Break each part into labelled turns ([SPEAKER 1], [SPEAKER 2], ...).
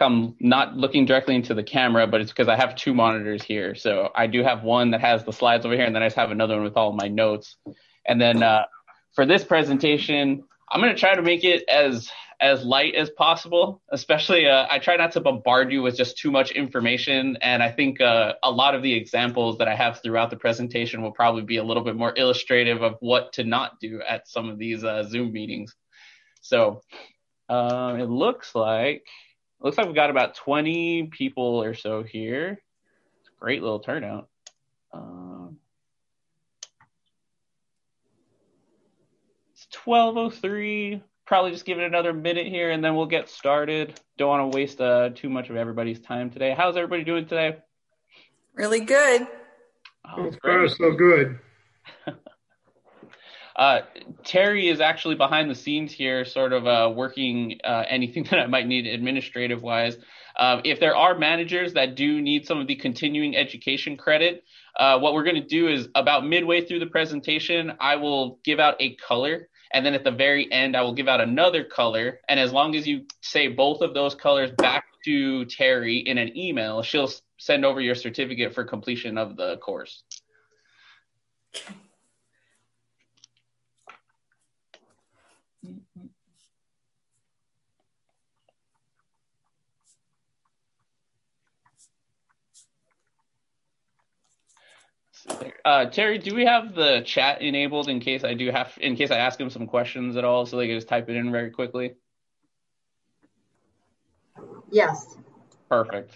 [SPEAKER 1] I'm not looking directly into the camera, but it's because I have two monitors here. So I do have one that has the slides over here, and then I just have another one with all my notes. And then uh, for this presentation, I'm going to try to make it as as light as possible. Especially, uh, I try not to bombard you with just too much information. And I think uh, a lot of the examples that I have throughout the presentation will probably be a little bit more illustrative of what to not do at some of these uh, Zoom meetings. So um, it looks like looks like we've got about 20 people or so here. It's a great little turnout. Um, it's 1203 probably just give it another minute here and then we'll get started. Don't want to waste uh, too much of everybody's time today. How's everybody doing today?
[SPEAKER 2] Really good.
[SPEAKER 3] Oh, so, so good.
[SPEAKER 1] uh, Terry is actually behind the scenes here, sort of uh, working uh, anything that I might need administrative wise. Uh, if there are managers that do need some of the continuing education credit, uh, what we're going to do is about midway through the presentation, I will give out a color and then at the very end, I will give out another color. And as long as you say both of those colors back to Terry in an email, she'll send over your certificate for completion of the course. Uh, Terry, do we have the chat enabled in case I do have, in case I ask him some questions at all, so they can just type it in very quickly?
[SPEAKER 4] Yes.
[SPEAKER 1] Perfect.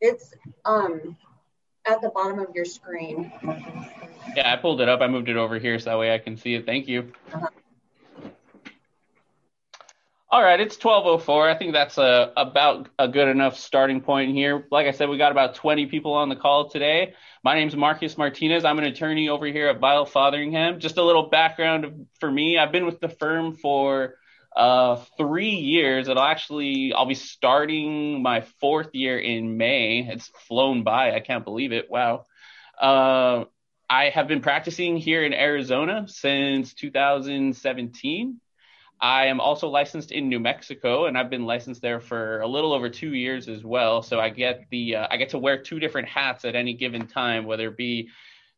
[SPEAKER 4] It's um at the bottom of your screen.
[SPEAKER 1] Yeah, I pulled it up. I moved it over here so that way I can see it. Thank you. Uh-huh. All right, it's 1204. I think that's a about a good enough starting point here. Like I said, we got about 20 people on the call today. My name is Marcus Martinez. I'm an attorney over here at Vial Fotheringham. Just a little background for me. I've been with the firm for uh, three years. It'll actually, I'll be starting my fourth year in May. It's flown by. I can't believe it. Wow. Uh, I have been practicing here in Arizona since 2017. I am also licensed in New Mexico, and I've been licensed there for a little over two years as well. So I get the uh, I get to wear two different hats at any given time, whether it be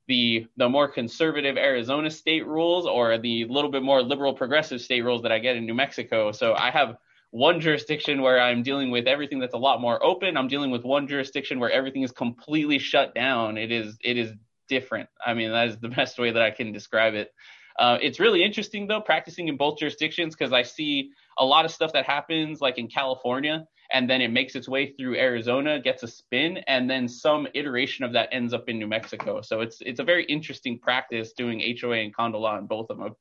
[SPEAKER 1] the the more conservative Arizona state rules or the little bit more liberal progressive state rules that I get in New Mexico. So I have one jurisdiction where I'm dealing with everything that's a lot more open. I'm dealing with one jurisdiction where everything is completely shut down. It is it is different. I mean, that is the best way that I can describe it. Uh, it's really interesting though, practicing in both jurisdictions because I see a lot of stuff that happens like in California and then it makes its way through Arizona, gets a spin, and then some iteration of that ends up in New Mexico. So it's it's a very interesting practice doing HOA and condo law in both of them.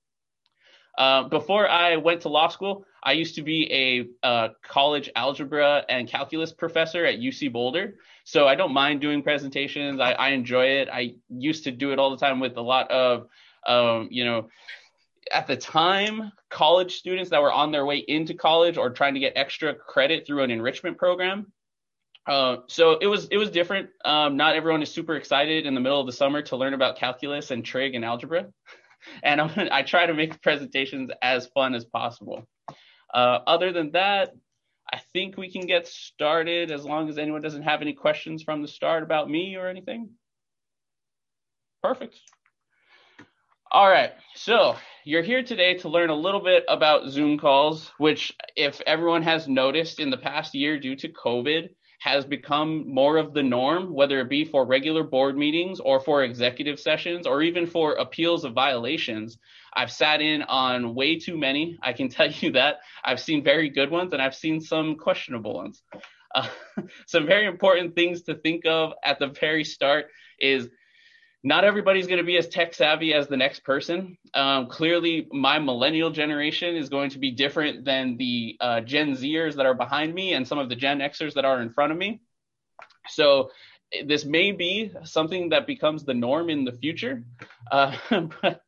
[SPEAKER 1] Uh, before I went to law school, I used to be a uh, college algebra and calculus professor at UC Boulder. So I don't mind doing presentations. I, I enjoy it. I used to do it all the time with a lot of, um, you know, at the time, college students that were on their way into college or trying to get extra credit through an enrichment program. Uh, so it was it was different. Um, not everyone is super excited in the middle of the summer to learn about calculus and trig and algebra, and I'm, i try to make presentations as fun as possible. Uh, other than that, I think we can get started as long as anyone doesn't have any questions from the start about me or anything. Perfect. All right, so you're here today to learn a little bit about Zoom calls, which, if everyone has noticed in the past year due to COVID, has become more of the norm, whether it be for regular board meetings or for executive sessions or even for appeals of violations. I've sat in on way too many. I can tell you that. I've seen very good ones and I've seen some questionable ones. Uh, some very important things to think of at the very start is not everybody's going to be as tech savvy as the next person. Um, clearly, my millennial generation is going to be different than the uh, Gen Zers that are behind me and some of the Gen Xers that are in front of me. So, this may be something that becomes the norm in the future. Uh, but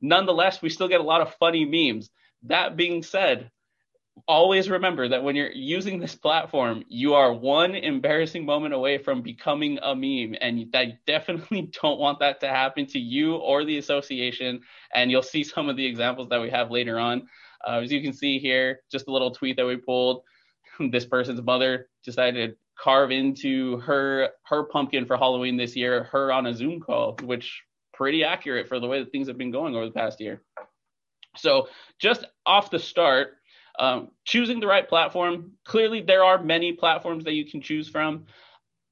[SPEAKER 1] nonetheless, we still get a lot of funny memes. that being said, always remember that when you're using this platform, you are one embarrassing moment away from becoming a meme. And I definitely don't want that to happen to you or the association. And you'll see some of the examples that we have later on. Uh, as you can see here, just a little tweet that we pulled. This person's mother decided to carve into her her pumpkin for Halloween this year, her on a Zoom call, which pretty accurate for the way that things have been going over the past year. So just off the start, um, choosing the right platform. Clearly, there are many platforms that you can choose from.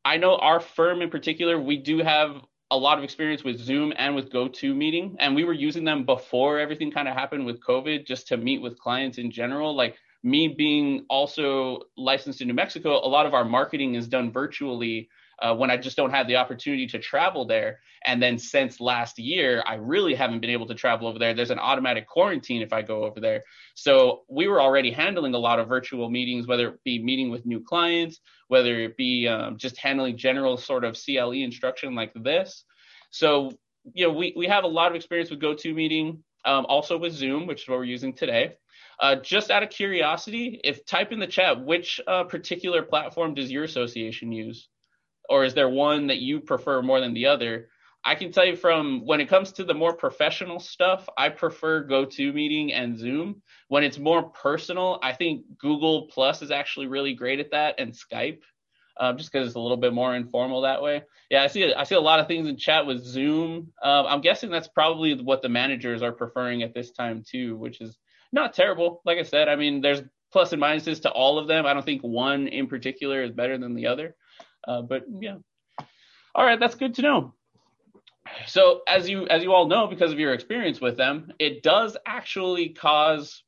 [SPEAKER 1] I know our firm in particular, we do have a lot of experience with Zoom and with GoToMeeting, and we were using them before everything kind of happened with COVID, just to meet with clients in general. Like me being also licensed in New Mexico, a lot of our marketing is done virtually uh, when I just don't have the opportunity to travel there. And then since last year, I really haven't been able to travel over there. There's an automatic quarantine if I go over there. So we were already handling a lot of virtual meetings, whether it be meeting with new clients, whether it be um, just handling general sort of CLE instruction like this. So, you know, we, we have a lot of experience with GoToMeeting, um, also with Zoom, which is what we're using today. Uh, just out of curiosity, if type in the chat, which uh, particular platform does your association use? Or is there one that you prefer more than the other? I can tell you from when it comes to the more professional stuff, I prefer GoToMeeting and Zoom. When it's more personal, I think Google Plus is actually really great at that, and Skype, uh, just because it's a little bit more informal that way. Yeah, I see. I see a lot of things in chat with Zoom. Uh, I'm guessing that's probably what the managers are preferring at this time too, which is not terrible. Like I said, I mean, there's plus and minuses to all of them. I don't think one in particular is better than the other. Uh, but yeah, all right, that's good to know. So as you as you all know, because of your experience with them, it does actually cause.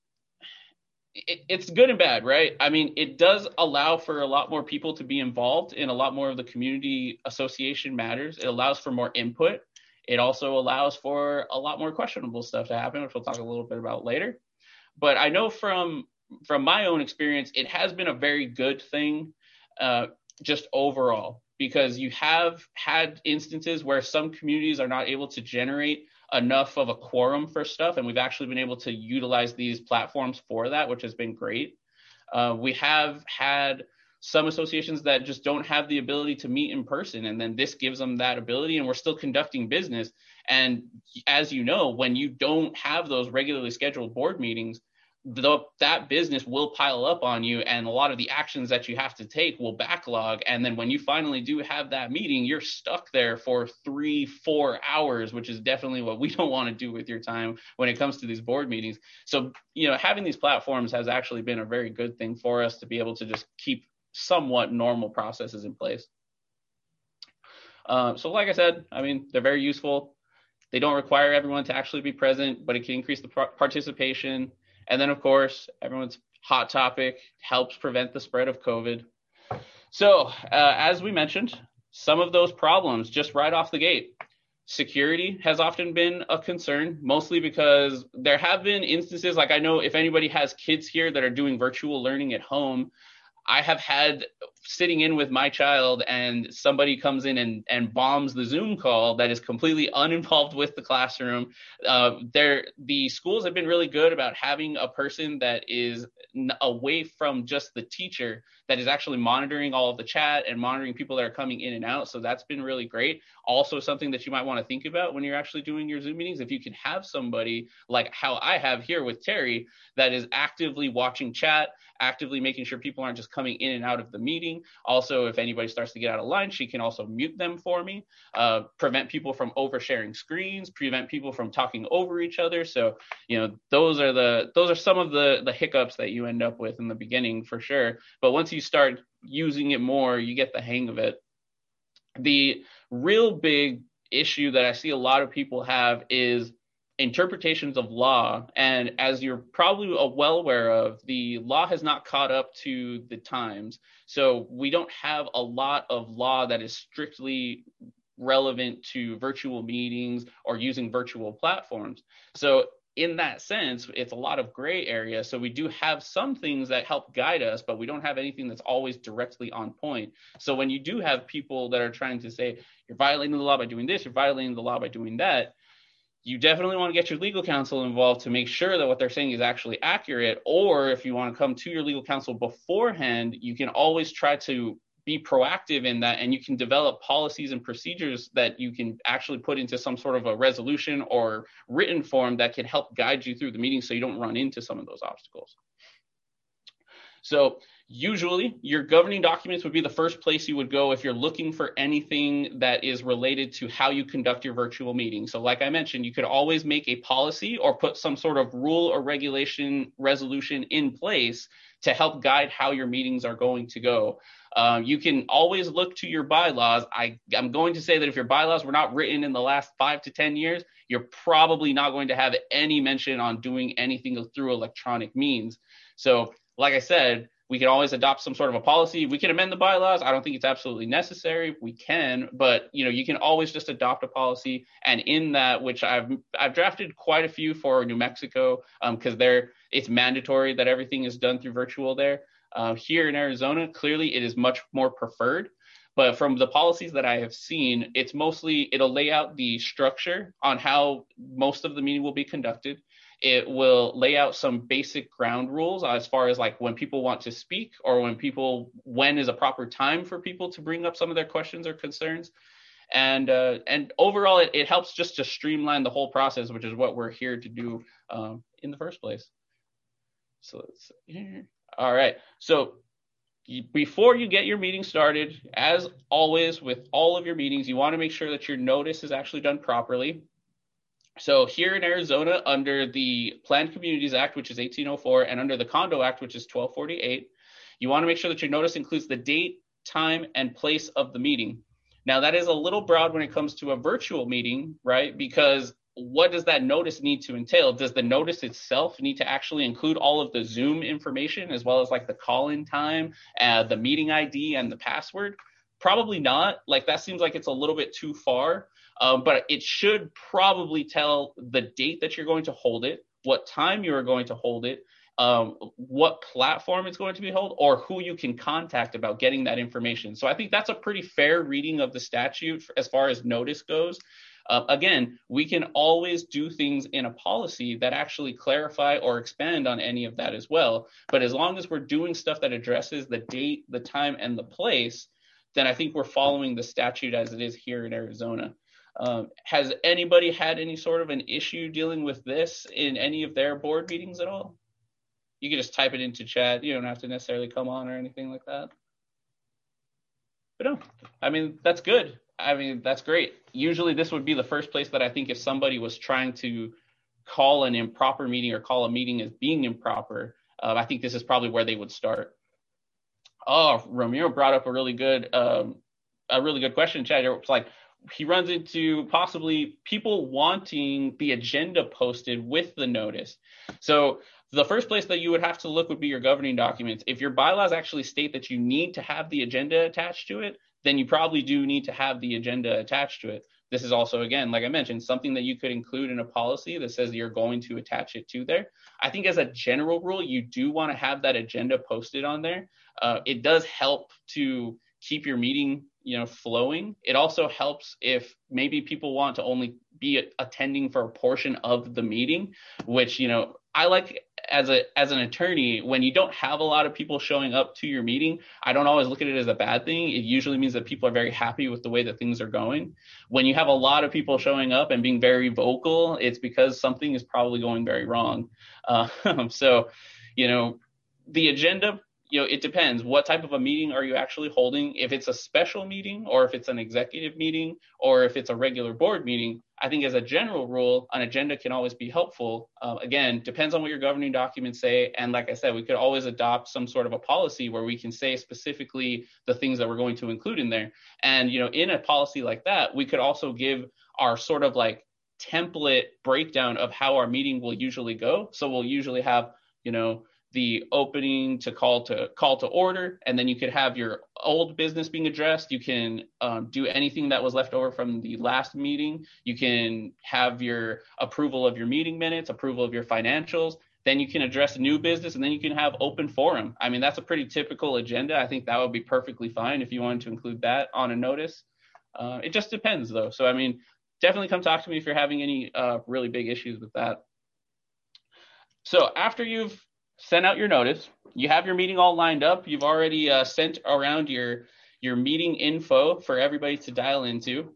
[SPEAKER 1] It, it's good and bad, right? I mean, it does allow for a lot more people to be involved in a lot more of the community association matters. It allows for more input. It also allows for a lot more questionable stuff to happen, which we'll talk a little bit about later. But I know from from my own experience, it has been a very good thing uh, just overall because you have had instances where some communities are not able to generate enough of a quorum for stuff and we've actually been able to utilize these platforms for that which has been great. Uh, we have had some associations that just don't have the ability to meet in person and then this gives them that ability and we're still conducting business. And as you know when you don't have those regularly scheduled board meetings the, that business will pile up on you and a lot of the actions that you have to take will backlog. And then when you finally do have that meeting you're stuck there for three four hours which is definitely what we don't want to do with your time when it comes to these board meetings. So you know having these platforms has actually been a very good thing for us to be able to just keep somewhat normal processes in place. Uh, so like i said i mean they're very useful. They don't require everyone to actually be present but it can increase the participation and then, of course, everyone's hot topic helps prevent the spread of COVID. So, uh, as we mentioned, some of those problems just right off the gate. Security has often been a concern, mostly because there have been instances like I know if anybody has kids here that are doing virtual learning at home, I have had sitting in with my child and somebody comes in and, and bombs the Zoom call that is completely uninvolved with the classroom. Uh, the schools have been really good about having a person that is away from just the teacher that is actually monitoring all of the chat and monitoring people that are coming in and out. So that's been really great. Also, something that you might want to think about when you're actually doing your Zoom meetings, if you can have somebody like how I have here with Terry that is actively watching chat, actively making sure people aren't just coming in and out of the meeting. Also, if anybody starts to get out of line, she can also mute them for me, uh, prevent people from oversharing screens, prevent people from talking over each other. So, you know, those are the those are some of the the hiccups that you end up with in the beginning for sure. But once you start using it more, you get the hang of it. The real big issue that I see a lot of people have is interpretations of law. And as you're probably well aware of, the law has not caught up to the times. So we don't have a lot of law that is strictly relevant to virtual meetings or using virtual platforms. So in that sense, it's a lot of gray area. So we do have some things that help guide us, but we don't have anything that's always directly on point. So when you do have people that are trying to say you're violating the law by doing this, you're violating the law by doing that, you definitely want to get your legal counsel involved to make sure that what they're saying is actually accurate. Or if you want to come to your legal counsel beforehand, you can always try to be proactive in that and you can develop policies and procedures that you can actually put into some sort of a resolution or written form that can help guide you through the meeting so you don't run into some of those obstacles. So usually your governing documents would be the first place you would go if you're looking for anything that is related to how you conduct your virtual meeting. So like I mentioned, you could always make a policy or put some sort of rule or regulation resolution in place to help guide how your meetings are going to go. Uh, you can always look to your bylaws. I, I'm going to say that if your bylaws were not written in the last five to 10 years, you're probably not going to have any mention on doing anything through electronic means. So like I said, we can always adopt some sort of a policy. We can amend the bylaws. I don't think it's absolutely necessary. We can, but you know, you can always just adopt a policy. And in that, which I've I've drafted quite a few for New Mexico, because um, there it's mandatory that everything is done through virtual there. Uh, here in Arizona, clearly it is much more preferred. But from the policies that I have seen, it's mostly it'll lay out the structure on how most of the meeting will be conducted. It will lay out some basic ground rules as far as like when people want to speak or when people when is a proper time for people to bring up some of their questions or concerns. And uh, and overall, it, it helps just to streamline the whole process, which is what we're here to do um, in the first place. So let's here. all right. So before you get your meeting started, as always with all of your meetings, you want to make sure that your notice is actually done properly. So here in Arizona, under the Planned Communities Act, which is 1804, and under the Condo Act, which is 1248, you want to make sure that your notice includes the date, time, and place of the meeting. Now, that is a little broad when it comes to a virtual meeting, right? Because what does that notice need to entail? Does the notice itself need to actually include all of the Zoom information as well as like the call in time, uh, the meeting ID, and the password? Probably not. Like that seems like it's a little bit too far. Um, but it should probably tell the date that you're going to hold it, what time you are going to hold it, um, what platform it's going to be held, or who you can contact about getting that information. So I think that's a pretty fair reading of the statute as far as notice goes. Uh, again, we can always do things in a policy that actually clarify or expand on any of that as well. But as long as we're doing stuff that addresses the date, the time, and the place, then I think we're following the statute as it is here in Arizona. Um, has anybody had any sort of an issue dealing with this in any of their board meetings at all? You can just type it into chat. You don't have to necessarily come on or anything like that. But no, I mean, that's good. I mean, that's great. Usually, this would be the first place that I think if somebody was trying to call an improper meeting or call a meeting as being improper, uh, I think this is probably where they would start. Oh, Ramiro brought up a really good, um, a really good question, Chad. It's like, he runs into possibly people wanting the agenda posted with the notice. So the first place that you would have to look would be your governing documents. If your bylaws actually state that you need to have the agenda attached to it, then you probably do need to have the agenda attached to it. This is also, again, like I mentioned, something that you could include in a policy that says you're going to attach it to there. I think as a general rule, you do want to have that agenda posted on there. Uh, it does help to keep your meeting you know flowing. It also helps if maybe people want to only be attending for a portion of the meeting which you know i like as a as an attorney when you don't have a lot of people showing up to your meeting i don't always look at it as a bad thing. It usually means that people are very happy with the way that things are going. When you have a lot of people showing up and being very vocal it's because something is probably going very wrong. Uh, so you know the agenda you know, it depends. What type of a meeting are you actually holding? If it's a special meeting, or if it's an executive meeting, or if it's a regular board meeting, I think as a general rule, an agenda can always be helpful. Uh, again, depends on what your governing documents say. And like I said, we could always adopt some sort of a policy where we can say specifically the things that we're going to include in there. And, you know, in a policy like that, we could also give our sort of like template breakdown of how our meeting will usually go. So we'll usually have, you know, the opening to call to call to order and then you could have your old business being addressed. You can um, do anything that was left over from the last meeting. You can have your approval of your meeting minutes approval of your financials. Then you can address new business and then you can have open forum. I mean that's a pretty typical agenda. I think that would be perfectly fine if you wanted to include that on a notice. Uh, it just depends though. So i mean definitely come talk to me if you're having any uh, really big issues with that. So after you've sent out your notice, you have your meeting all lined up. You've already uh, sent around your your meeting info for everybody to dial into.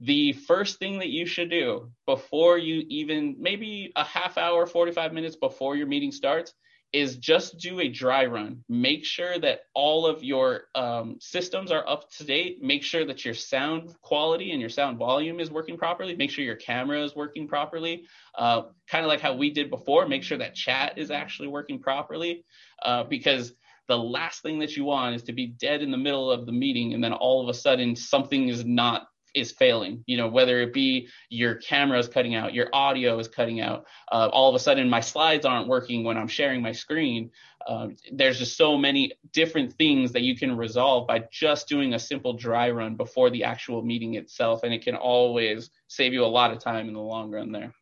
[SPEAKER 1] The first thing that you should do before you even maybe a half hour, 45 minutes before your meeting starts is just do a dry run. Make sure that all of your um, systems are up to date. Make sure that your sound quality and your sound volume is working properly. Make sure your camera is working properly. Uh, kind of like how we did before. Make sure that chat is actually working properly uh, because the last thing that you want is to be dead in the middle of the meeting and then all of a sudden something is not is failing. You know whether it be your camera is cutting out your audio is cutting out uh, all of a sudden my slides aren't working when i'm sharing my screen uh, there's just so many different things that you can resolve by just doing a simple dry run before the actual meeting itself and it can always save you a lot of time in the long run there.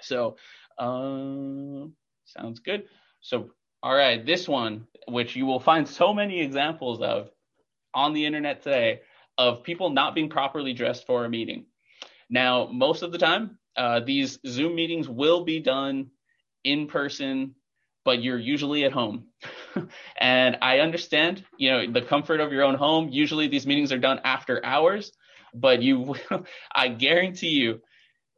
[SPEAKER 1] So uh, sounds good. So all right this one which you will find so many examples of on the internet today of people not being properly dressed for a meeting. Now, most of the time, uh, these Zoom meetings will be done in person, but you're usually at home. and I understand, you know, the comfort of your own home. Usually these meetings are done after hours, but you will, I guarantee you,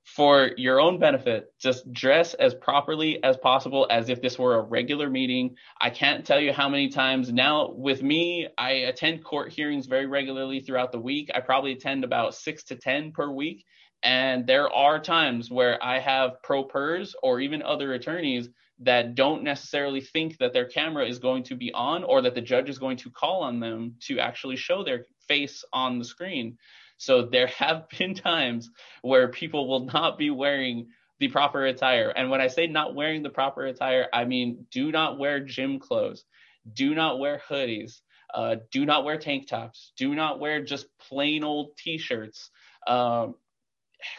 [SPEAKER 1] for your own benefit, just dress as properly as possible as if this were a regular meeting. I can't tell you how many times now with me, I attend court hearings very regularly throughout the week. I probably attend about six to 10 per week. And there are times where I have pro pers or even other attorneys that don't necessarily think that their camera is going to be on or that the judge is going to call on them to actually show their face on the screen. So there have been times where people will not be wearing the proper attire. And when I say not wearing the proper attire, I mean do not wear gym clothes, do not wear hoodies, uh, do not wear tank tops, do not wear just plain old t-shirts. Um,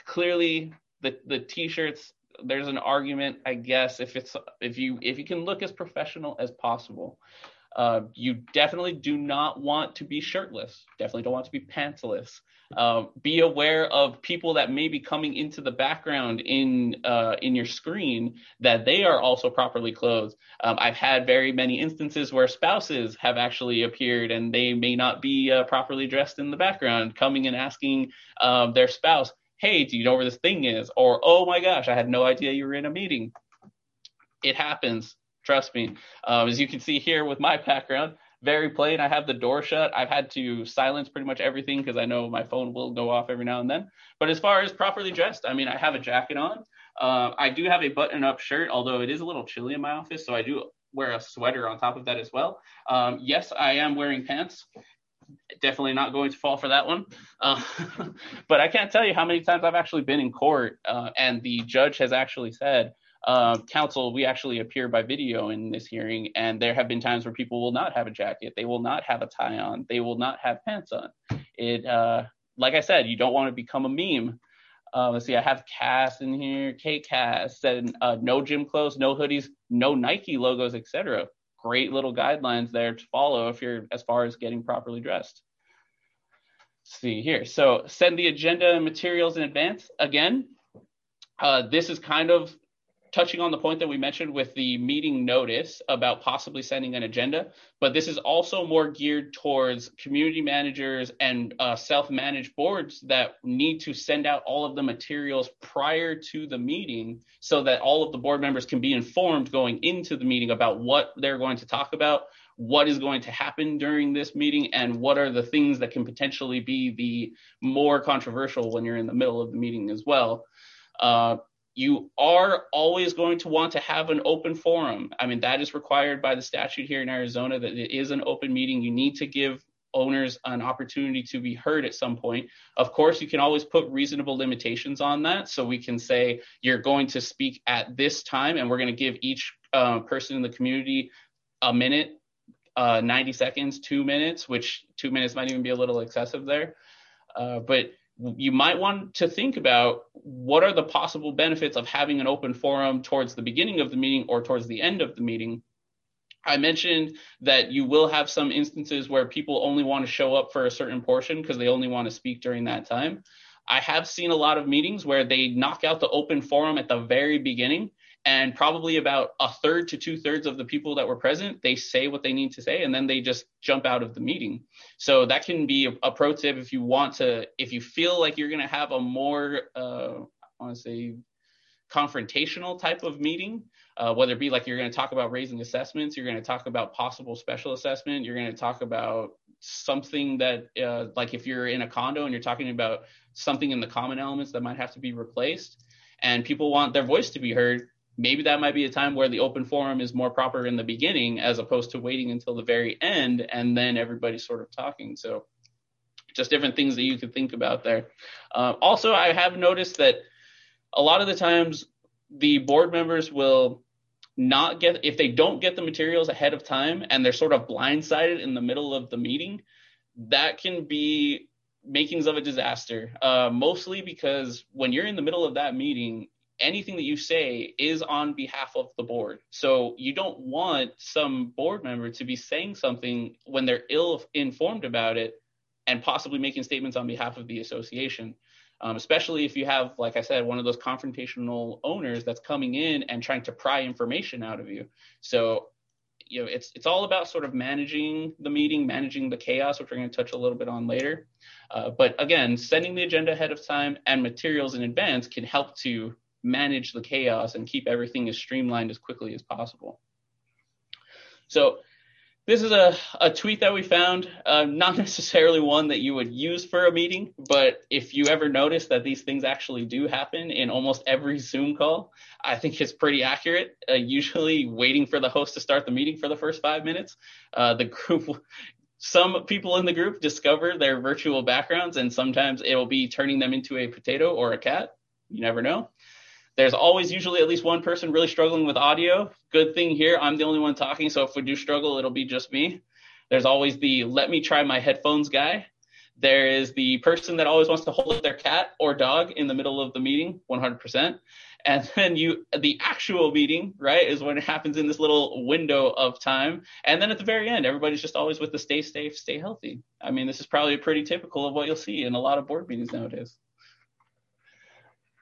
[SPEAKER 1] clearly, the the t-shirts. There's an argument, I guess, if it's if you if you can look as professional as possible. Uh, you definitely do not want to be shirtless. Definitely don't want to be pantsless. Uh, be aware of people that may be coming into the background in uh, in your screen that they are also properly clothed. Um, I've had very many instances where spouses have actually appeared and they may not be uh, properly dressed in the background, coming and asking um, their spouse, "Hey, do you know where this thing is?" Or, "Oh my gosh, I had no idea you were in a meeting." It happens Trust me. Um, as you can see here with my background, very plain. I have the door shut. I've had to silence pretty much everything because I know my phone will go off every now and then. But as far as properly dressed, I mean, I have a jacket on. Uh, I do have a button-up shirt, although it is a little chilly in my office, so I do wear a sweater on top of that as well. Um, yes, I am wearing pants. Definitely not going to fall for that one. Uh, but I can't tell you how many times I've actually been in court uh, and the judge has actually said, uh, counsel, we actually appear by video in this hearing, and there have been times where people will not have a jacket, they will not have a tie on, they will not have pants on. It, uh, like I said, you don't want to become a meme. Uh, let's see, I have Cass in here, K Cass, said uh, no gym clothes, no hoodies, no Nike logos, etc. Great little guidelines there to follow if you're as far as getting properly dressed. Let's see here. So send the agenda and materials in advance. Again, uh, this is kind of touching on the point that we mentioned with the meeting notice about possibly sending an agenda, but this is also more geared towards community managers and uh, self-managed boards that need to send out all of the materials prior to the meeting so that all of the board members can be informed going into the meeting about what they're going to talk about, what is going to happen during this meeting, and what are the things that can potentially be the more controversial when you're in the middle of the meeting as well. Uh, you are always going to want to have an open forum. I mean, that is required by the statute here in Arizona that it is an open meeting. You need to give owners an opportunity to be heard at some point. Of course, you can always put reasonable limitations on that. So we can say you're going to speak at this time, and we're going to give each uh, person in the community a minute, uh, 90 seconds, two minutes, which two minutes might even be a little excessive there. Uh, but you might want to think about what are the possible benefits of having an open forum towards the beginning of the meeting or towards the end of the meeting. I mentioned that you will have some instances where people only want to show up for a certain portion because they only want to speak during that time. I have seen a lot of meetings where they knock out the open forum at the very beginning and probably about a third to two thirds of the people that were present they say what they need to say and then they just jump out of the meeting. So that can be a, a pro tip if you want to if you feel like you're going to have a more uh, i want to say confrontational type of meeting uh, whether it be like you're going to talk about raising assessments you're going to talk about possible special assessment you're going to talk about something that uh, like if you're in a condo and you're talking about something in the common elements that might have to be replaced and people want their voice to be heard maybe that might be a time where the open forum is more proper in the beginning as opposed to waiting until the very end and then everybody's sort of talking. So just different things that you could think about there. Uh, also, I have noticed that a lot of the times the board members will not get if they don't get the materials ahead of time and they're sort of blindsided in the middle of the meeting that can be makings of a disaster uh, mostly because when you're in the middle of that meeting anything that you say is on behalf of the board. So you don't want some board member to be saying something when they're ill informed about it and possibly making statements on behalf of the association. Um, especially if you have, like I said, one of those confrontational owners that's coming in and trying to pry information out of you. So, you know, it's it's all about sort of managing the meeting, managing the chaos, which we're going to touch a little bit on later. Uh, but again, sending the agenda ahead of time and materials in advance can help to manage the chaos and keep everything as streamlined as quickly as possible. So this is a, a tweet that we found, uh, not necessarily one that you would use for a meeting, but if you ever notice that these things actually do happen in almost every Zoom call, I think it's pretty accurate. Uh, usually waiting for the host to start the meeting for the first five minutes, uh, the group some people in the group discover their virtual backgrounds and sometimes it will be turning them into a potato or a cat. You never know. There's always usually at least one person really struggling with audio. Good thing here, I'm the only one talking, so if we do struggle, it'll be just me. There's always the let me try my headphones guy. There is the person that always wants to hold up their cat or dog in the middle of the meeting, 100%. And then you, the actual meeting, right, is when it happens in this little window of time. And then at the very end, everybody's just always with the stay safe, stay healthy. I mean, this is probably pretty typical of what you'll see in a lot of board meetings nowadays.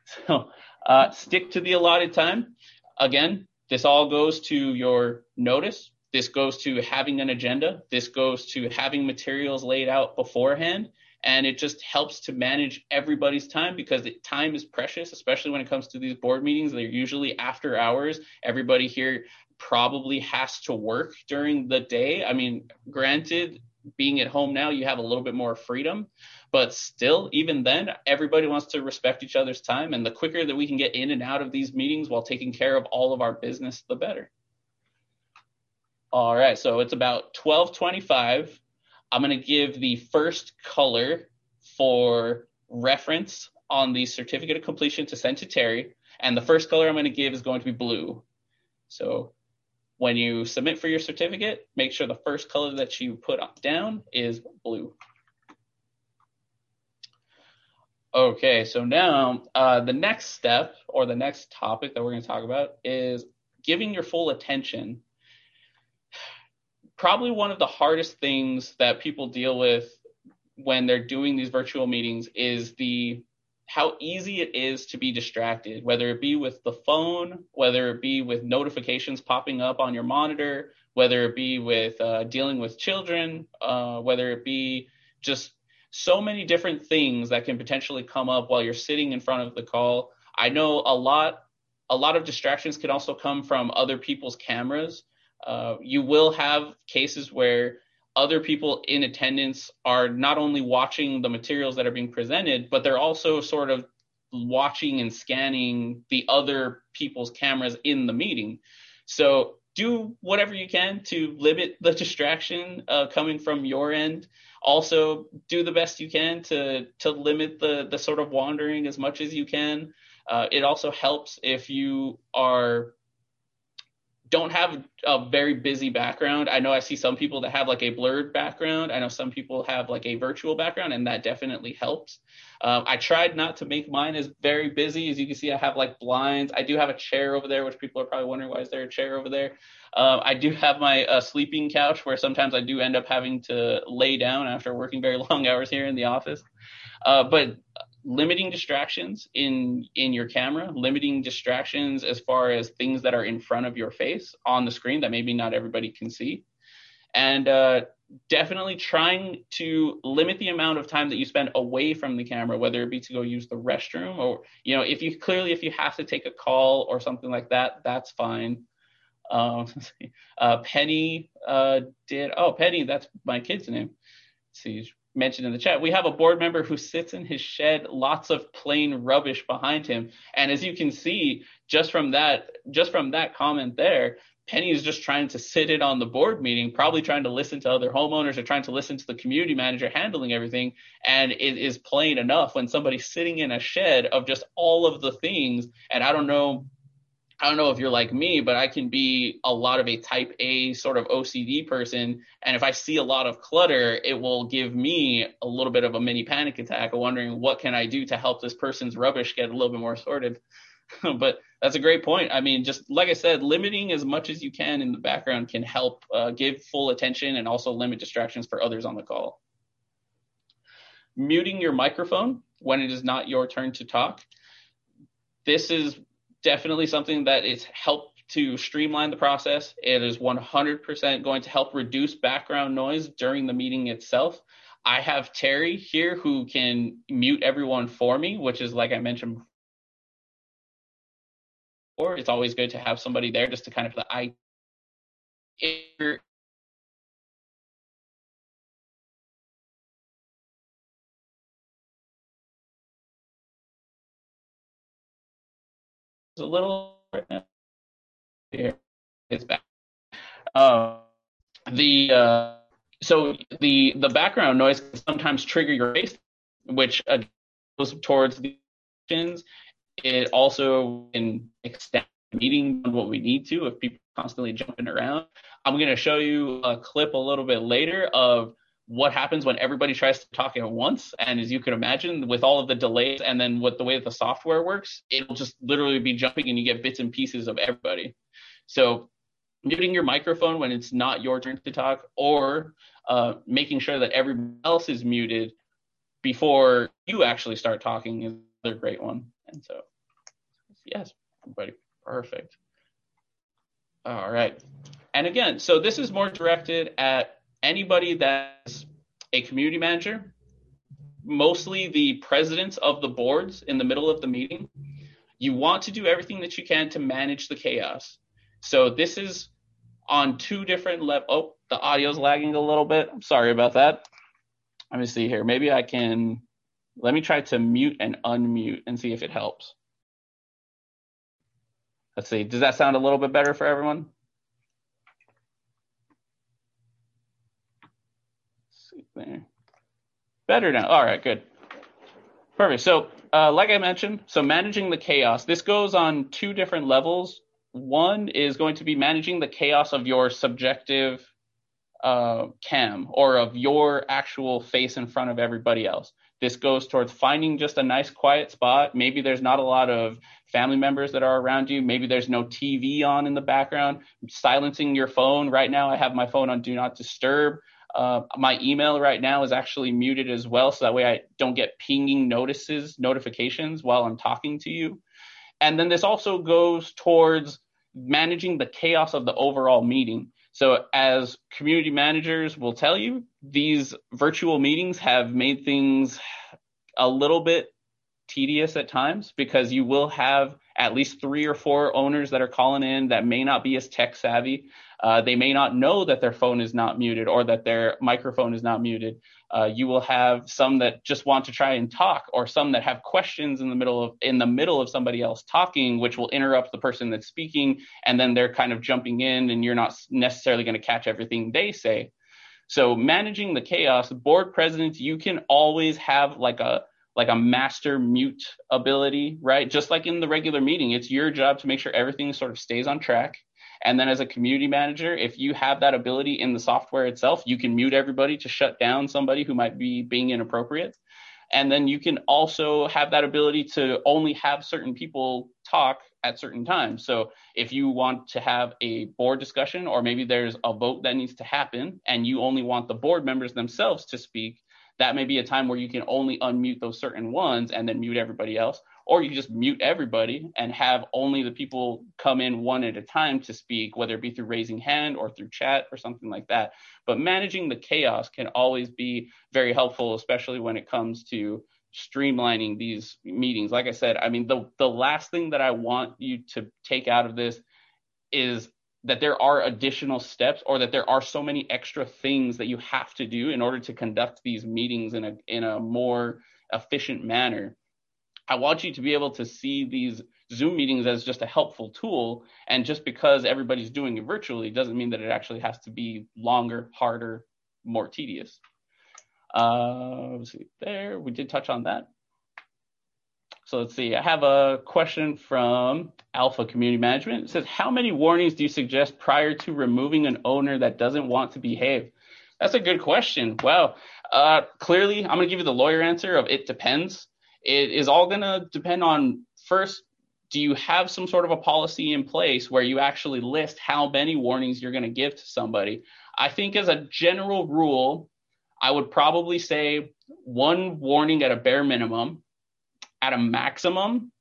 [SPEAKER 1] So uh, stick to the allotted time. Again, this all goes to your notice. This goes to having an agenda. This goes to having materials laid out beforehand. And it just helps to manage everybody's time because time is precious, especially when it comes to these board meetings. They're usually after hours. Everybody here probably has to work during the day. I mean, granted, being at home now, you have a little bit more freedom, but still, even then, everybody wants to respect each other's time. And the quicker that we can get in and out of these meetings while taking care of all of our business, the better. All right, so it's about 1225. I'm going to give the first color for reference on the certificate of completion to send to Terry. And the first color I'm going to give is going to be blue. So when you submit for your certificate, make sure the first color that you put down is blue. Okay, so now uh, the next step or the next topic that we're going to talk about is giving your full attention. Probably one of the hardest things that people deal with when they're doing these virtual meetings is the how easy it is to be distracted, whether it be with the phone, whether it be with notifications popping up on your monitor, whether it be with uh, dealing with children, uh, whether it be just so many different things that can potentially come up while you're sitting in front of the call. I know a lot a lot of distractions can also come from other people's cameras. Uh, you will have cases where other people in attendance are not only watching the materials that are being presented, but they're also sort of watching and scanning the other people's cameras in the meeting. So do whatever you can to limit the distraction uh, coming from your end also do the best you can to to limit the the sort of wandering as much as you can. Uh, it also helps if you are don't have a very busy background. I know I see some people that have like a blurred background. I know some people have like a virtual background, and that definitely helps. Um, I tried not to make mine as very busy. As you can see, I have like blinds. I do have a chair over there, which people are probably wondering why is there a chair over there. Um, I do have my uh, sleeping couch where sometimes I do end up having to lay down after working very long hours here in the office. Uh, but limiting distractions in in your camera limiting distractions as far as things that are in front of your face on the screen that maybe not everybody can see. And uh, definitely trying to limit the amount of time that you spend away from the camera whether it be to go use the restroom or you know if you clearly if you have to take a call or something like that that's fine. Um, uh, penny uh, did oh penny that's my kid's name. See mentioned in the chat, we have a board member who sits in his shed, lots of plain rubbish behind him. And as you can see, just from that, just from that comment there, Penny is just trying to sit it on the board meeting, probably trying to listen to other homeowners or trying to listen to the community manager handling everything. And it is plain enough when somebody's sitting in a shed of just all of the things. And I don't know I don't know if you're like me, but I can be a lot of a type A sort of OCD person. And if I see a lot of clutter, it will give me a little bit of a mini panic attack of wondering what can I do to help this person's rubbish get a little bit more sorted. but that's a great point. I mean, just like I said, limiting as much as you can in the background can help uh, give full attention and also limit distractions for others on the call. Muting your microphone when it is not your turn to talk. This is definitely something that is helped to streamline the process. It is 100% going to help reduce background noise during the meeting itself. I have Terry here who can mute everyone for me, which is like I mentioned before. It's always good to have somebody there just to kind of the I a little here. It's back. Uh, the uh, so the the background noise can sometimes trigger your face, which uh, goes towards the actions. It also can extend meeting what we need to if people constantly jumping around. I'm going to show you a clip a little bit later of what happens when everybody tries to talk at once. And as you can imagine, with all of the delays and then with the way that the software works, it'll just literally be jumping and you get bits and pieces of everybody. So muting your microphone when it's not your turn to talk or uh, making sure that everyone else is muted before you actually start talking is another great one. And so, yes, everybody, perfect. All right. And again, so this is more directed at anybody that's a community manager, mostly the presidents of the boards in the middle of the meeting. You want to do everything that you can to manage the chaos. So this is on two different levels. Oh, the audio's lagging a little bit. I'm sorry about that. Let me see here. Maybe I can, let me try to mute and unmute and see if it helps. Let's see. Does that sound a little bit better for everyone? There. Better now. All right, good. Perfect. So, uh, like I mentioned, so managing the chaos. This goes on two different levels. One is going to be managing the chaos of your subjective uh, cam or of your actual face in front of everybody else. This goes towards finding just a nice quiet spot. Maybe there's not a lot of family members that are around you. Maybe there's no TV on in the background. Silencing your phone. Right now, I have my phone on Do Not Disturb. Uh, my email right now is actually muted as well, so that way I don't get pinging notices, notifications while I'm talking to you. And then this also goes towards managing the chaos of the overall meeting. So, as community managers will tell you, these virtual meetings have made things a little bit tedious at times because you will have at least three or four owners that are calling in that may not be as tech savvy. Uh, they may not know that their phone is not muted or that their microphone is not muted. Uh, you will have some that just want to try and talk, or some that have questions in the middle of in the middle of somebody else talking, which will interrupt the person that's speaking, and then they're kind of jumping in, and you're not necessarily going to catch everything they say. So managing the chaos, board presidents, you can always have like a like a master mute ability, right? Just like in the regular meeting, it's your job to make sure everything sort of stays on track and then as a community manager, if you have that ability in the software itself, you can mute everybody to shut down somebody who might be being inappropriate. And then you can also have that ability to only have certain people talk at certain times. So if you want to have a board discussion or maybe there's a vote that needs to happen and you only want the board members themselves to speak, that may be a time where you can only unmute those certain ones and then mute everybody else or you just mute everybody and have only the people come in one at a time to speak, whether it be through raising hand or through chat or something like that. But managing the chaos can always be very helpful, especially when it comes to streamlining these meetings. Like I said, I mean, the, the last thing that I want you to take out of this is that there are additional steps or that there are so many extra things that you have to do in order to conduct these meetings in a in a more efficient manner I want you to be able to see these Zoom meetings as just a helpful tool. And just because everybody's doing it virtually doesn't mean that it actually has to be longer, harder, more tedious. Uh, let's see there. We did touch on that. So let's see. I have a question from Alpha Community Management. It says, How many warnings do you suggest prior to removing an owner that doesn't want to behave? That's a good question. Well, uh, clearly, I'm going to give you the lawyer answer of it depends it is all going to depend on first do you have some sort of a policy in place where you actually list how many warnings you're going to give to somebody i think as a general rule i would probably say one warning at a bare minimum at a maximum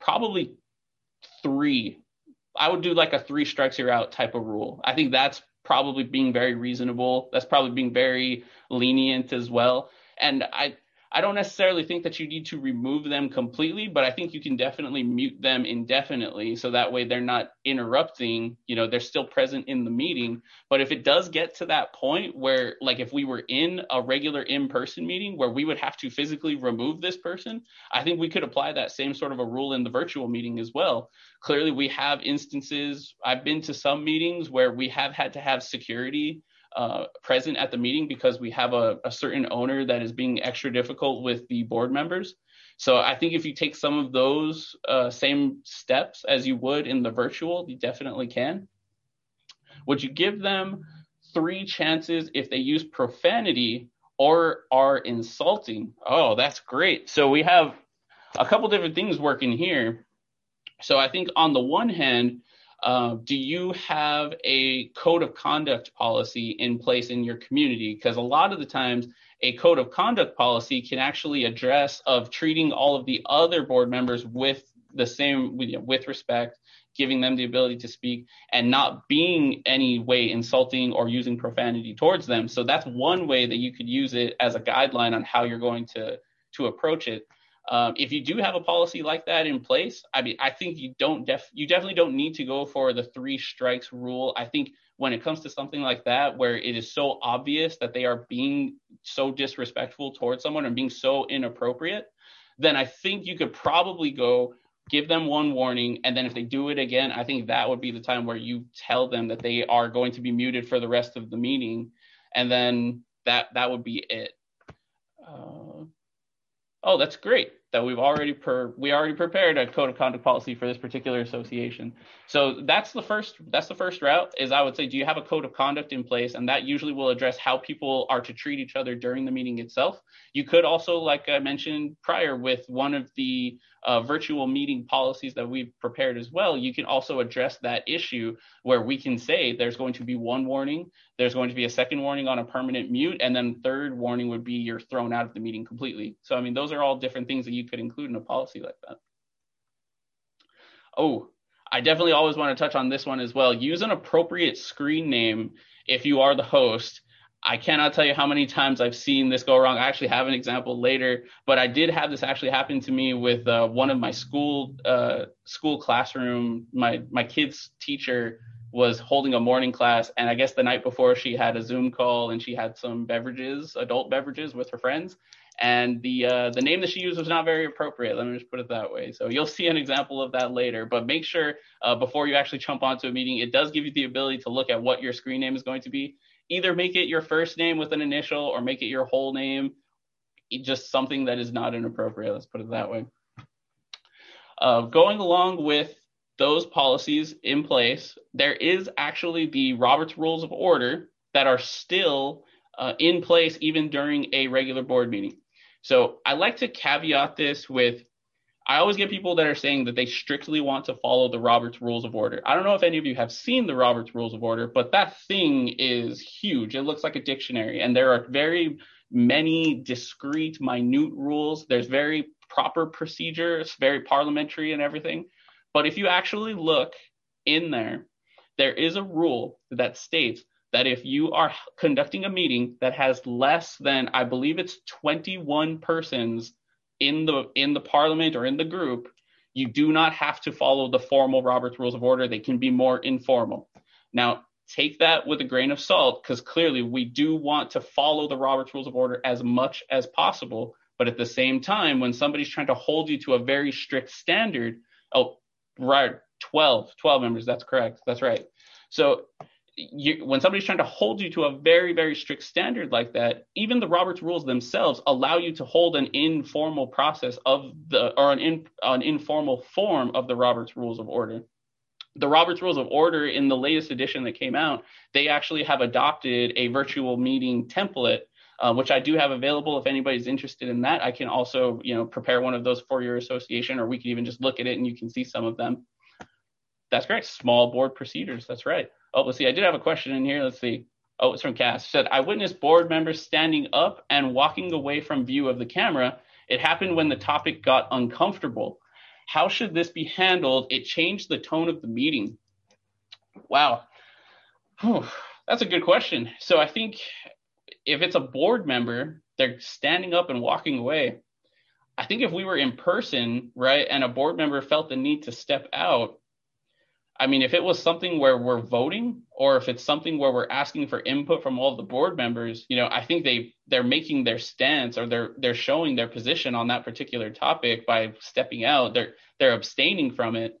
[SPEAKER 1] probably three. I would do like a three strikes you're out type of rule. I think that's probably being very reasonable. That's probably being very lenient as well. And i I don't necessarily think that you need to remove them completely, but I think you can definitely mute them indefinitely so that way they're not interrupting, you know, they're still present in the meeting. But if it does get to that point where, like, if we were in a regular in person meeting where we would have to physically remove this person, I think we could apply that same sort of a rule in the virtual meeting as well. Clearly, we have instances, I've been to some meetings where we have had to have security uh, present at the meeting because we have a, a, certain owner that is being extra difficult with the board members. So I think if you take some of those uh, same steps as you would in the virtual, you definitely can. Would you give them three chances if they use profanity or are insulting? Oh, that's great. So we have a couple different things working here. So I think on the one hand, Uh, do you have a code of conduct policy in place in your community? Because a lot of the times, a code of conduct policy can actually address of treating all of the other board members with the same with respect giving them the ability to speak and not being any way insulting or using profanity towards them so that's one way that you could use it as a guideline on how you're going to to approach it um, if you do have a policy like that in place, I mean, I think you don't def you definitely don't need to go for the three strikes rule. I think when it comes to something like that, where it is so obvious that they are being so disrespectful towards someone and being so inappropriate, then I think you could probably go give them one warning. And then if they do it again i think that would be the time where you tell them that they are going to be muted for the rest of the meeting. And then that that would be it. Uh, oh, that's great that we've already per we already prepared a code of conduct policy for this particular association. So that's the first that's the first route is I would say do you have a code of conduct in place and that usually will address how people are to treat each other during the meeting itself. You could also like I mentioned prior with one of the uh, virtual meeting policies that we've prepared as well, you can also address that issue where we can say there's going to be one warning, there's going to be a second warning on a permanent mute, and then third warning would be you're thrown out of the meeting completely. So, I mean, those are all different things that you could include in a policy like that. Oh, I definitely always want to touch on this one as well. Use an appropriate screen name if you are the host I cannot tell you how many times I've seen this go wrong. I actually have an example later, but I did have this actually happen to me with uh, one of my school uh, school classroom. My my kid's teacher was holding a morning class, and I guess the night before she had a Zoom call and she had some beverages, adult beverages, with her friends, and the uh, the name that she used was not very appropriate. Let me just put it that way. So you'll see an example of that later. But make sure uh, before you actually jump onto a meeting, it does give you the ability to look at what your screen name is going to be either make it your first name with an initial or make it your whole name. Just something that is not inappropriate. Let's put it that way. Uh, going along with those policies in place, there is actually the Roberts Rules of Order that are still uh, in place even during a regular board meeting. So I like to caveat this with I always get people that are saying that they strictly want to follow the Roberts Rules of Order. I don't know if any of you have seen the Roberts Rules of Order, but that thing is huge. It looks like a dictionary, and there are very many discrete, minute rules. There's very proper procedures, very parliamentary and everything. But if you actually look in there, there is a rule that states that if you are conducting a meeting that has less than, I believe it's 21 persons in the in the parliament or in the group, you do not have to follow the formal Robert's Rules of Order. They can be more informal. Now, take that with a grain of salt because clearly we do want to follow the Robert's Rules of Order as much as possible. But at the same time, when somebody's trying to hold you to a very strict standard, oh, right, 12, 12 members, that's correct. That's right. So you, when somebody's trying to hold you to a very, very strict standard like that, even the Roberts rules themselves allow you to hold an informal process of the, or an, in, an informal form of the Roberts rules of order. The Roberts rules of order in the latest edition that came out, they actually have adopted a virtual meeting template, uh, which I do have available. If anybody's interested in that, I can also, you know, prepare one of those for your association, or we can even just look at it and you can see some of them. That's correct. Small board procedures. That's right. Oh, let's see. I did have a question in here. Let's see. Oh, it's from Cass. Said, I witnessed board members standing up and walking away from view of the camera. It happened when the topic got uncomfortable. How should this be handled? It changed the tone of the meeting. Wow. Whew. That's a good question. So I think if it's a board member, they're standing up and walking away. I think if we were in person, right, and a board member felt the need to step out, I mean, if it was something where we're voting or if it's something where we're asking for input from all the board members, you know, I think they they're making their stance or they're they're showing their position on that particular topic by stepping out. They're they're abstaining from it.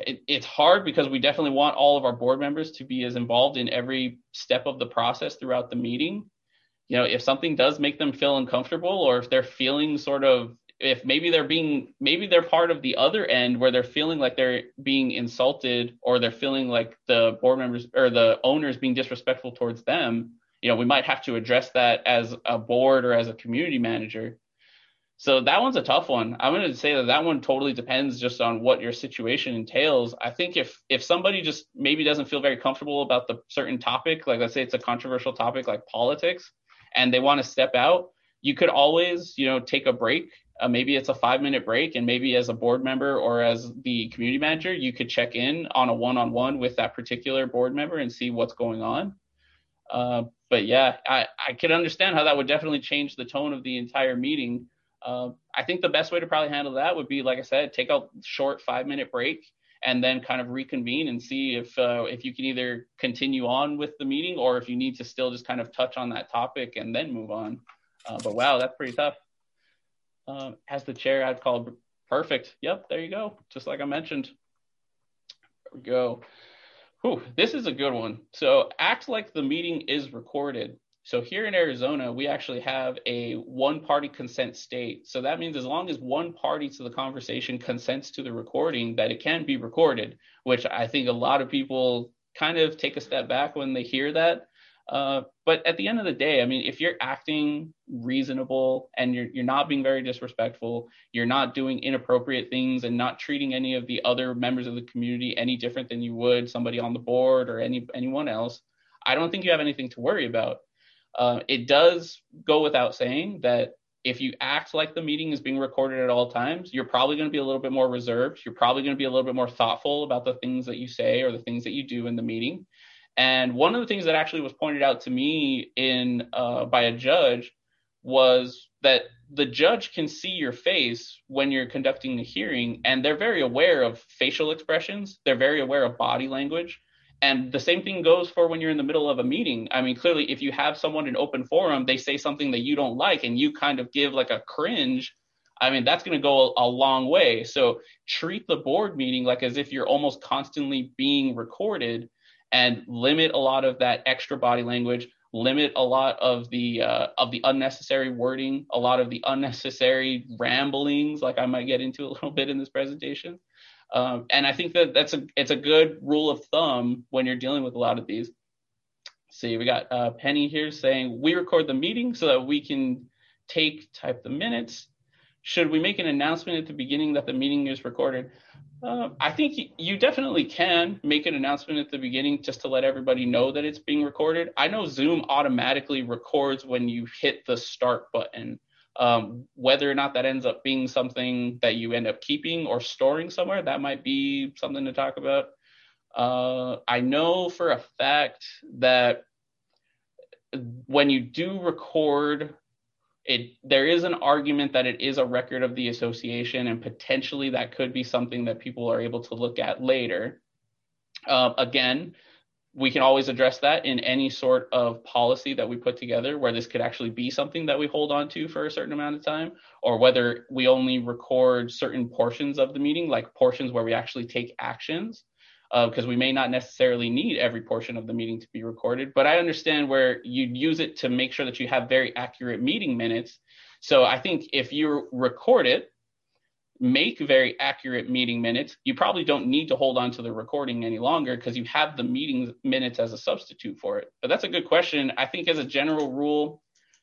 [SPEAKER 1] It. It's hard because we definitely want all of our board members to be as involved in every step of the process throughout the meeting. You know, if something does make them feel uncomfortable or if they're feeling sort of if maybe they're being maybe they're part of the other end where they're feeling like they're being insulted or they're feeling like the board members or the owners being disrespectful towards them you know we might have to address that as a board or as a community manager so that one's a tough one. I'm going to say that that one totally depends just on what your situation entails. I think if if somebody just maybe doesn't feel very comfortable about the certain topic like let's say it's a controversial topic like politics and they want to step out you could always you know take a break. Uh, maybe it's a five minute break and maybe as a board member or as the community manager you could check in on a one-on-one with that particular board member and see what's going on. Uh, but yeah I, I can understand how that would definitely change the tone of the entire meeting uh, i think the best way to probably handle that would be like i said take a short five minute break and then kind of reconvene and see if uh, if you can either continue on with the meeting or if you need to still just kind of touch on that topic and then move on uh, but wow that's pretty tough um, as the chair, I'd call perfect. Yep, there you go. Just like I mentioned. There we go. Whew, this is a good one. So act like the meeting is recorded. So here in Arizona, we actually have a one party consent state. So that means as long as one party to the conversation consents to the recording, that it can be recorded, which I think a lot of people kind of take a step back when they hear that. Uh, but at the end of the day, I mean, if you're acting reasonable and you're you're not being very disrespectful, you're not doing inappropriate things and not treating any of the other members of the community any different than you would somebody on the board or any anyone else, I don't think you have anything to worry about. Uh, it does go without saying that if you act like the meeting is being recorded at all times, you're probably going to be a little bit more reserved. You're probably going to be a little bit more thoughtful about the things that you say or the things that you do in the meeting. And one of the things that actually was pointed out to me in uh, by a judge was that the judge can see your face when you're conducting the hearing, and they're very aware of facial expressions. They're very aware of body language. And the same thing goes for when you're in the middle of a meeting. I mean, clearly, if you have someone in open forum, they say something that you don't like, and you kind of give like a cringe. I mean, that's going to go a, a long way. So treat the board meeting like as if you're almost constantly being recorded and limit a lot of that extra body language limit a lot of the uh, of the unnecessary wording a lot of the unnecessary ramblings like i might get into a little bit in this presentation um, and i think that that's a it's a good rule of thumb when you're dealing with a lot of these see we got uh, penny here saying we record the meeting so that we can take type the minutes should we make an announcement at the beginning that the meeting is recorded? Uh, I think you definitely can make an announcement at the beginning just to let everybody know that it's being recorded. I know Zoom automatically records when you hit the start button. Um, whether or not that ends up being something that you end up keeping or storing somewhere, that might be something to talk about. Uh, I know for a fact that when you do record it there is an argument that it is a record of the association and potentially that could be something that people are able to look at later uh, again we can always address that in any sort of policy that we put together where this could actually be something that we hold on to for a certain amount of time or whether we only record certain portions of the meeting like portions where we actually take actions because uh, we may not necessarily need every portion of the meeting to be recorded. But I understand where you'd use it to make sure that you have very accurate meeting minutes. So I think if you record it, make very accurate meeting minutes, you probably don't need to hold on to the recording any longer because you have the meeting minutes as a substitute for it. But that's a good question. I think as a general rule,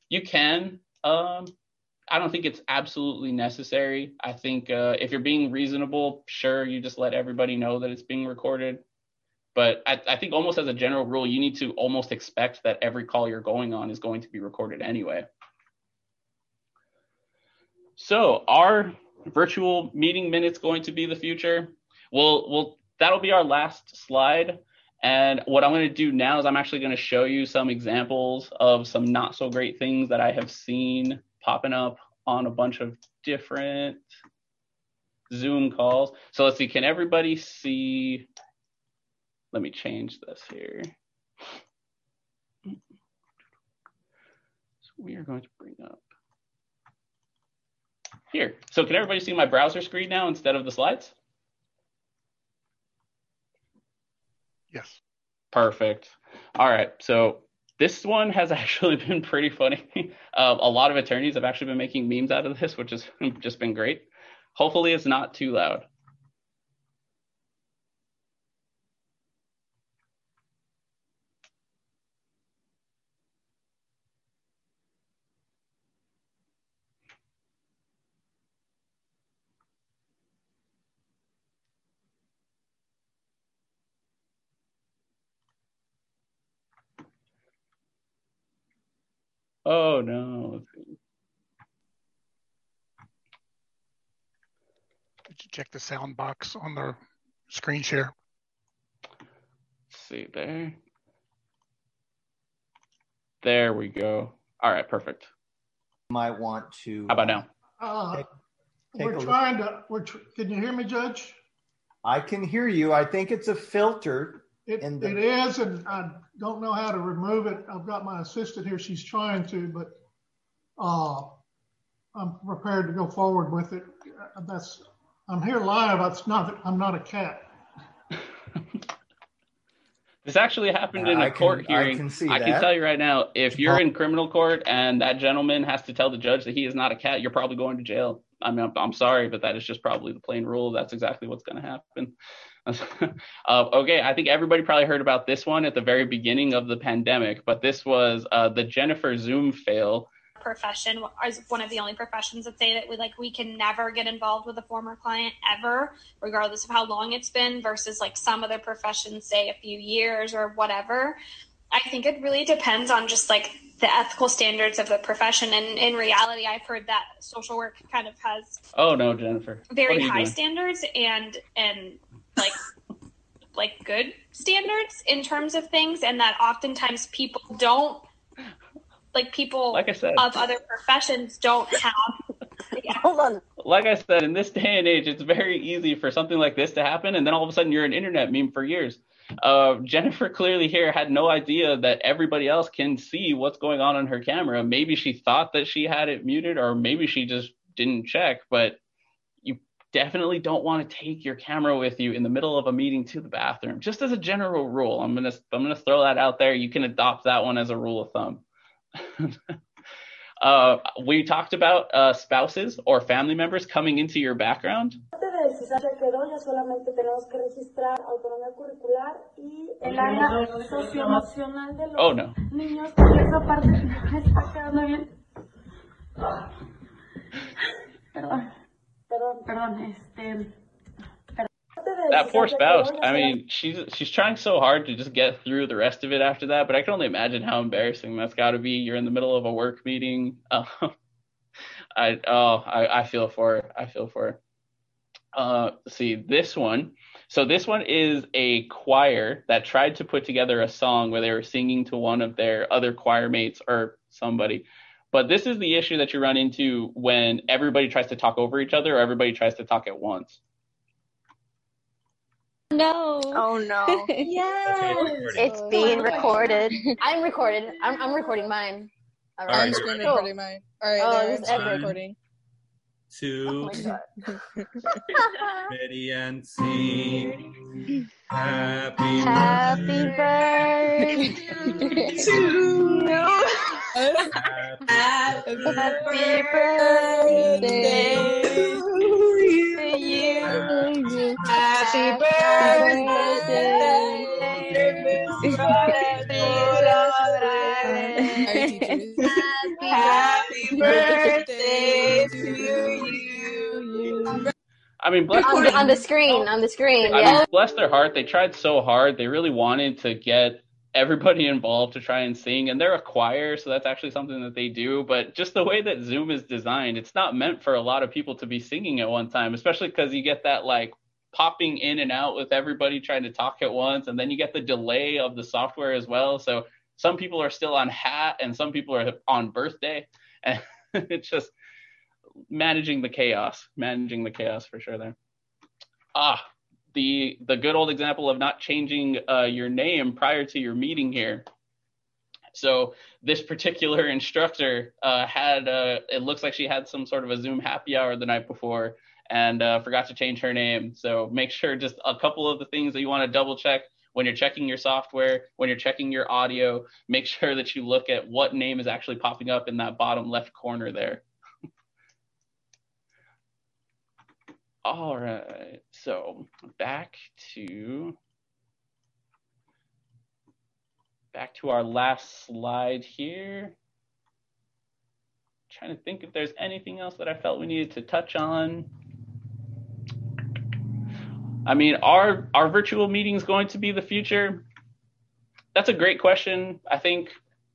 [SPEAKER 1] you can. Um, I don't think it's absolutely necessary. I think uh, if you're being reasonable, sure, you just let everybody know that it's being recorded. But I, I, think almost as a general rule, you need to almost expect that every call you're going on is going to be recorded anyway. So are virtual meeting minutes going to be the future? Well, well, that'll be our last slide. And what I'm going to do now is I'm actually going to show you some examples of some not so great things that I have seen popping up on a bunch of different Zoom calls. So let's see, can everybody see? Let me change this here. So we are going to bring up here. So can everybody see my browser screen now instead of the slides?
[SPEAKER 3] Yes.
[SPEAKER 1] Perfect. All right. So this one has actually been pretty funny. Uh, a lot of attorneys have actually been making memes out of this, which has just been great. Hopefully, it's not too loud. Oh no.
[SPEAKER 3] Did you check the sound box on the screen share?
[SPEAKER 1] Let's see there. There we go. All right, perfect.
[SPEAKER 5] Might want to.
[SPEAKER 1] How about now?
[SPEAKER 6] Uh, take, take we're trying look. to. We're. Tr- can you hear me, Judge?
[SPEAKER 5] I can hear you. I think it's a filter
[SPEAKER 6] it, the... it is, and I don't know how to remove it. I've got my assistant here. She's trying to, but uh, I'm prepared to go forward with it. That's I'm here live. It's not. I'm not a cat.
[SPEAKER 1] this actually happened in a can, court hearing. I, can, see I can tell you right now, if you're in criminal court and that gentleman has to tell the judge that he is not a cat, you're probably going to jail. I mean, I'm, I'm sorry, but that is just probably the plain rule. That's exactly what's going to happen. uh, okay, I think everybody probably heard about this one at the very beginning of the pandemic, but this was uh, the Jennifer Zoom fail.
[SPEAKER 7] Profession is one of the only professions that say that we like we can never get involved with a former client ever, regardless of how long it's been, versus like some other professions say a few years or whatever. I think it really depends on just like the ethical standards of the profession. And in reality, I've heard that social work kind of has
[SPEAKER 1] oh no, Jennifer,
[SPEAKER 7] very high doing? standards and and like like good standards in terms of things and that oftentimes people don't like people
[SPEAKER 1] like I said.
[SPEAKER 7] of other professions don't have yeah. hold on.
[SPEAKER 1] Like I said in this day and age it's very easy for something like this to happen and then all of a sudden you're an internet meme for years. Uh, Jennifer clearly here had no idea that everybody else can see what's going on on her camera. Maybe she thought that she had it muted or maybe she just didn't check but definitely don't want to take your camera with you in the middle of a meeting to the bathroom. Just as a general rule, I'm gonna I'm gonna throw that out there. You can adopt that one as a rule of thumb. uh, we talked about uh, spouses or family members coming into your background. Oh no.
[SPEAKER 8] perdón, este.
[SPEAKER 1] That poor spouse. I mean, she's she's trying so hard to just get through the rest of it after that, but I can only imagine how embarrassing that's got to be. You're in the middle of a work meeting. I oh I, I feel for. I feel for. Uh, see this one. So this one is a choir that tried to put together a song where they were singing to one of their other choir mates or somebody. But this is the issue that you run into when everybody tries to talk over each other or everybody tries to talk at once.
[SPEAKER 9] No.
[SPEAKER 2] Oh no.
[SPEAKER 9] yes.
[SPEAKER 10] It's being oh recorded. I'm recorded. I'm, I'm recording mine. All
[SPEAKER 11] right. I'm screen recording mine. All right,
[SPEAKER 10] Oh,
[SPEAKER 11] there,
[SPEAKER 10] this is
[SPEAKER 11] screen recording.
[SPEAKER 12] Two,
[SPEAKER 10] Oh
[SPEAKER 12] ready and sing. Happy,
[SPEAKER 10] Happy birthday to you.
[SPEAKER 11] Happy
[SPEAKER 10] birthday to you. Happy birthday.
[SPEAKER 11] Happy birthday to you.
[SPEAKER 1] I mean, bless
[SPEAKER 10] On the, on the screen, on the screen,
[SPEAKER 1] I
[SPEAKER 10] yeah.
[SPEAKER 1] mean, bless their heart. They tried so hard. They really wanted to get everybody involved to try and sing, and they're a choir, so that's actually something that they do. But just the way that Zoom is designed, it's not meant for a lot of people to be singing at one time, especially because you get that like popping in and out with everybody trying to talk at once, and then you get the delay of the software as well. So some people are still on hat, and some people are on birthday, and it's just managing the chaos, managing the chaos for sure there. Ah, the the good old example of not changing uh, your name prior to your meeting here. So this particular instructor uh, had uh, it looks like she had some sort of a Zoom happy hour the night before and uh, forgot to change her name. So make sure just a couple of the things that you want to double check when you're checking your software, when you're checking your audio, make sure that you look at what name is actually popping up in that bottom left corner there. All right, so back to back to our last slide here. Trying to think if there's anything else that I felt we needed to touch on. I mean, are are virtual meetings going to be the future? That's a great question. I think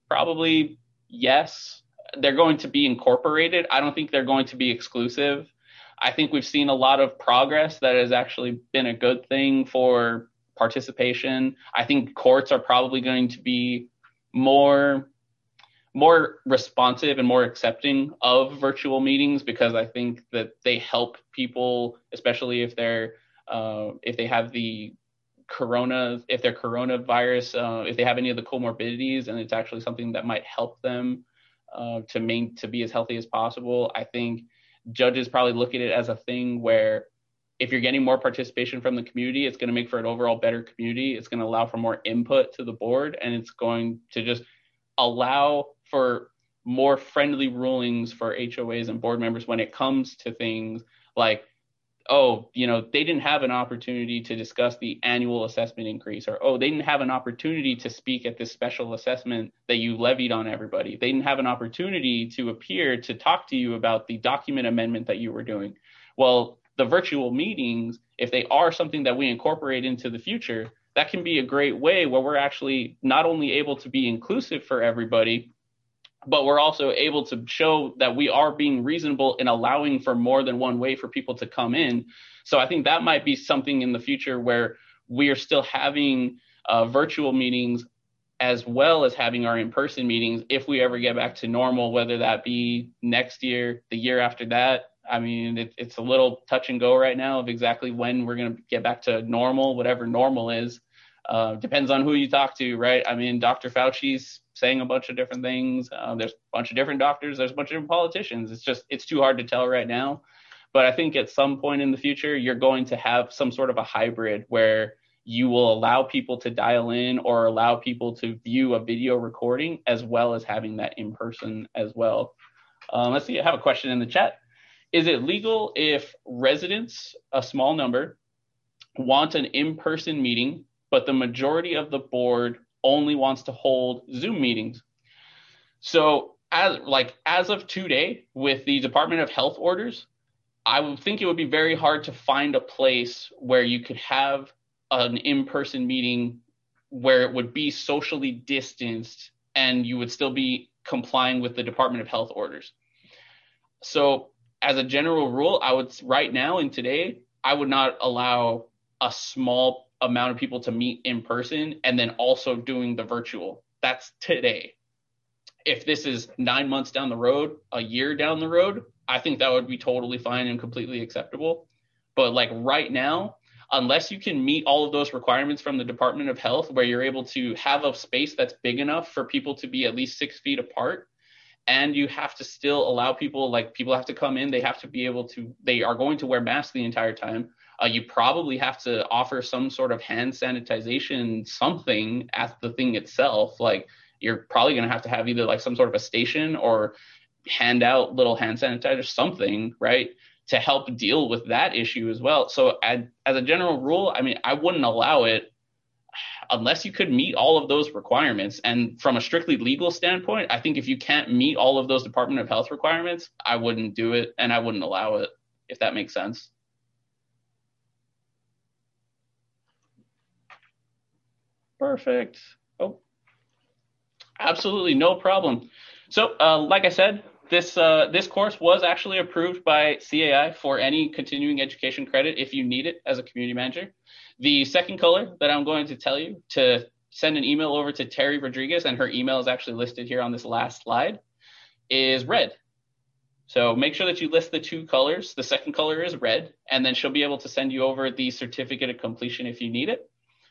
[SPEAKER 1] probably yes. They're going to be incorporated. I don't think they're going to be exclusive. I think we've seen a lot of progress that has actually been a good thing for participation. I think courts are probably going to be more more responsive and more accepting of virtual meetings because I think that they help people, especially if they're uh, if they have the corona, if they're coronavirus, uh, if they have any of the comorbidities, and it's actually something that might help them uh, to main to be as healthy as possible. I think judges probably look at it as a thing where if you're getting more participation from the community, it's going to make for an overall better community. It's going to allow for more input to the board, and it's going to just allow for more friendly rulings for HOAs and board members when it comes to things like, oh, you know, they didn't have an opportunity to discuss the annual assessment increase, or oh, they didn't have an opportunity to speak at this special assessment that you levied on everybody. They didn't have an opportunity to appear to talk to you about the document amendment that you were doing. Well, the virtual meetings, if they are something that we incorporate into the future, that can be a great way where we're actually not only able to be inclusive for everybody, but we're also able to show that we are being reasonable in allowing for more than one way for people to come in. So I think that might be something in the future where we are still having uh, virtual meetings as well as having our in-person meetings if we ever get back to normal, whether that be next year, the year after that. I mean, it, it's a little touch and go right now of exactly when we're going to get back to normal, whatever normal is. Uh, depends on who you talk to, right? I mean, Dr. Fauci's saying a bunch of different things. Uh, there's a bunch of different doctors. There's a bunch of different politicians. It's just it's too hard to tell right now. But I think at some point in the future, you're going to have some sort of a hybrid where you will allow people to dial in or allow people to view a video recording as well as having that in person as well. Um, let's see. I have a question in the chat. Is it legal if residents, a small number, want an in person meeting but the majority of the board only wants to hold Zoom meetings. So as like as of today with the Department of Health orders, I would think it would be very hard to find a place where you could have an in-person meeting where it would be socially distanced and you would still be complying with the Department of Health orders. So, as a general rule, I would right now and today, I would not allow a small amount of people to meet in person and then also doing the virtual. That's today. If this is nine months down the road, a year down the road, I think that would be totally fine and completely acceptable. But like right now, unless you can meet all of those requirements from the Department of Health, where you're able to have a space that's big enough for people to be at least six feet apart, and you have to still allow people, like people have to come in, they have to be able to, they are going to wear masks the entire time. Uh, you probably have to offer some sort of hand sanitization, something at the thing itself. Like you're probably going to have to have either like some sort of a station or hand out little hand sanitizer, something, right, to help deal with that issue as well. So, as, as a general rule, I mean, I wouldn't allow it unless you could meet all of those requirements. And from a strictly legal standpoint, I think if you can't meet all of those Department of Health requirements, I wouldn't do it and I wouldn't allow it, if that makes sense. Perfect. Oh, absolutely no problem. So, uh, like I said, this uh, this course was actually approved by CAI for any continuing education credit if you need it as a community manager. The second color that I'm going to tell you to send an email over to Terry Rodriguez, and her email is actually listed here on this last slide, is red. So make sure that you list the two colors. The second color is red, and then she'll be able to send you over the certificate of completion if you need it.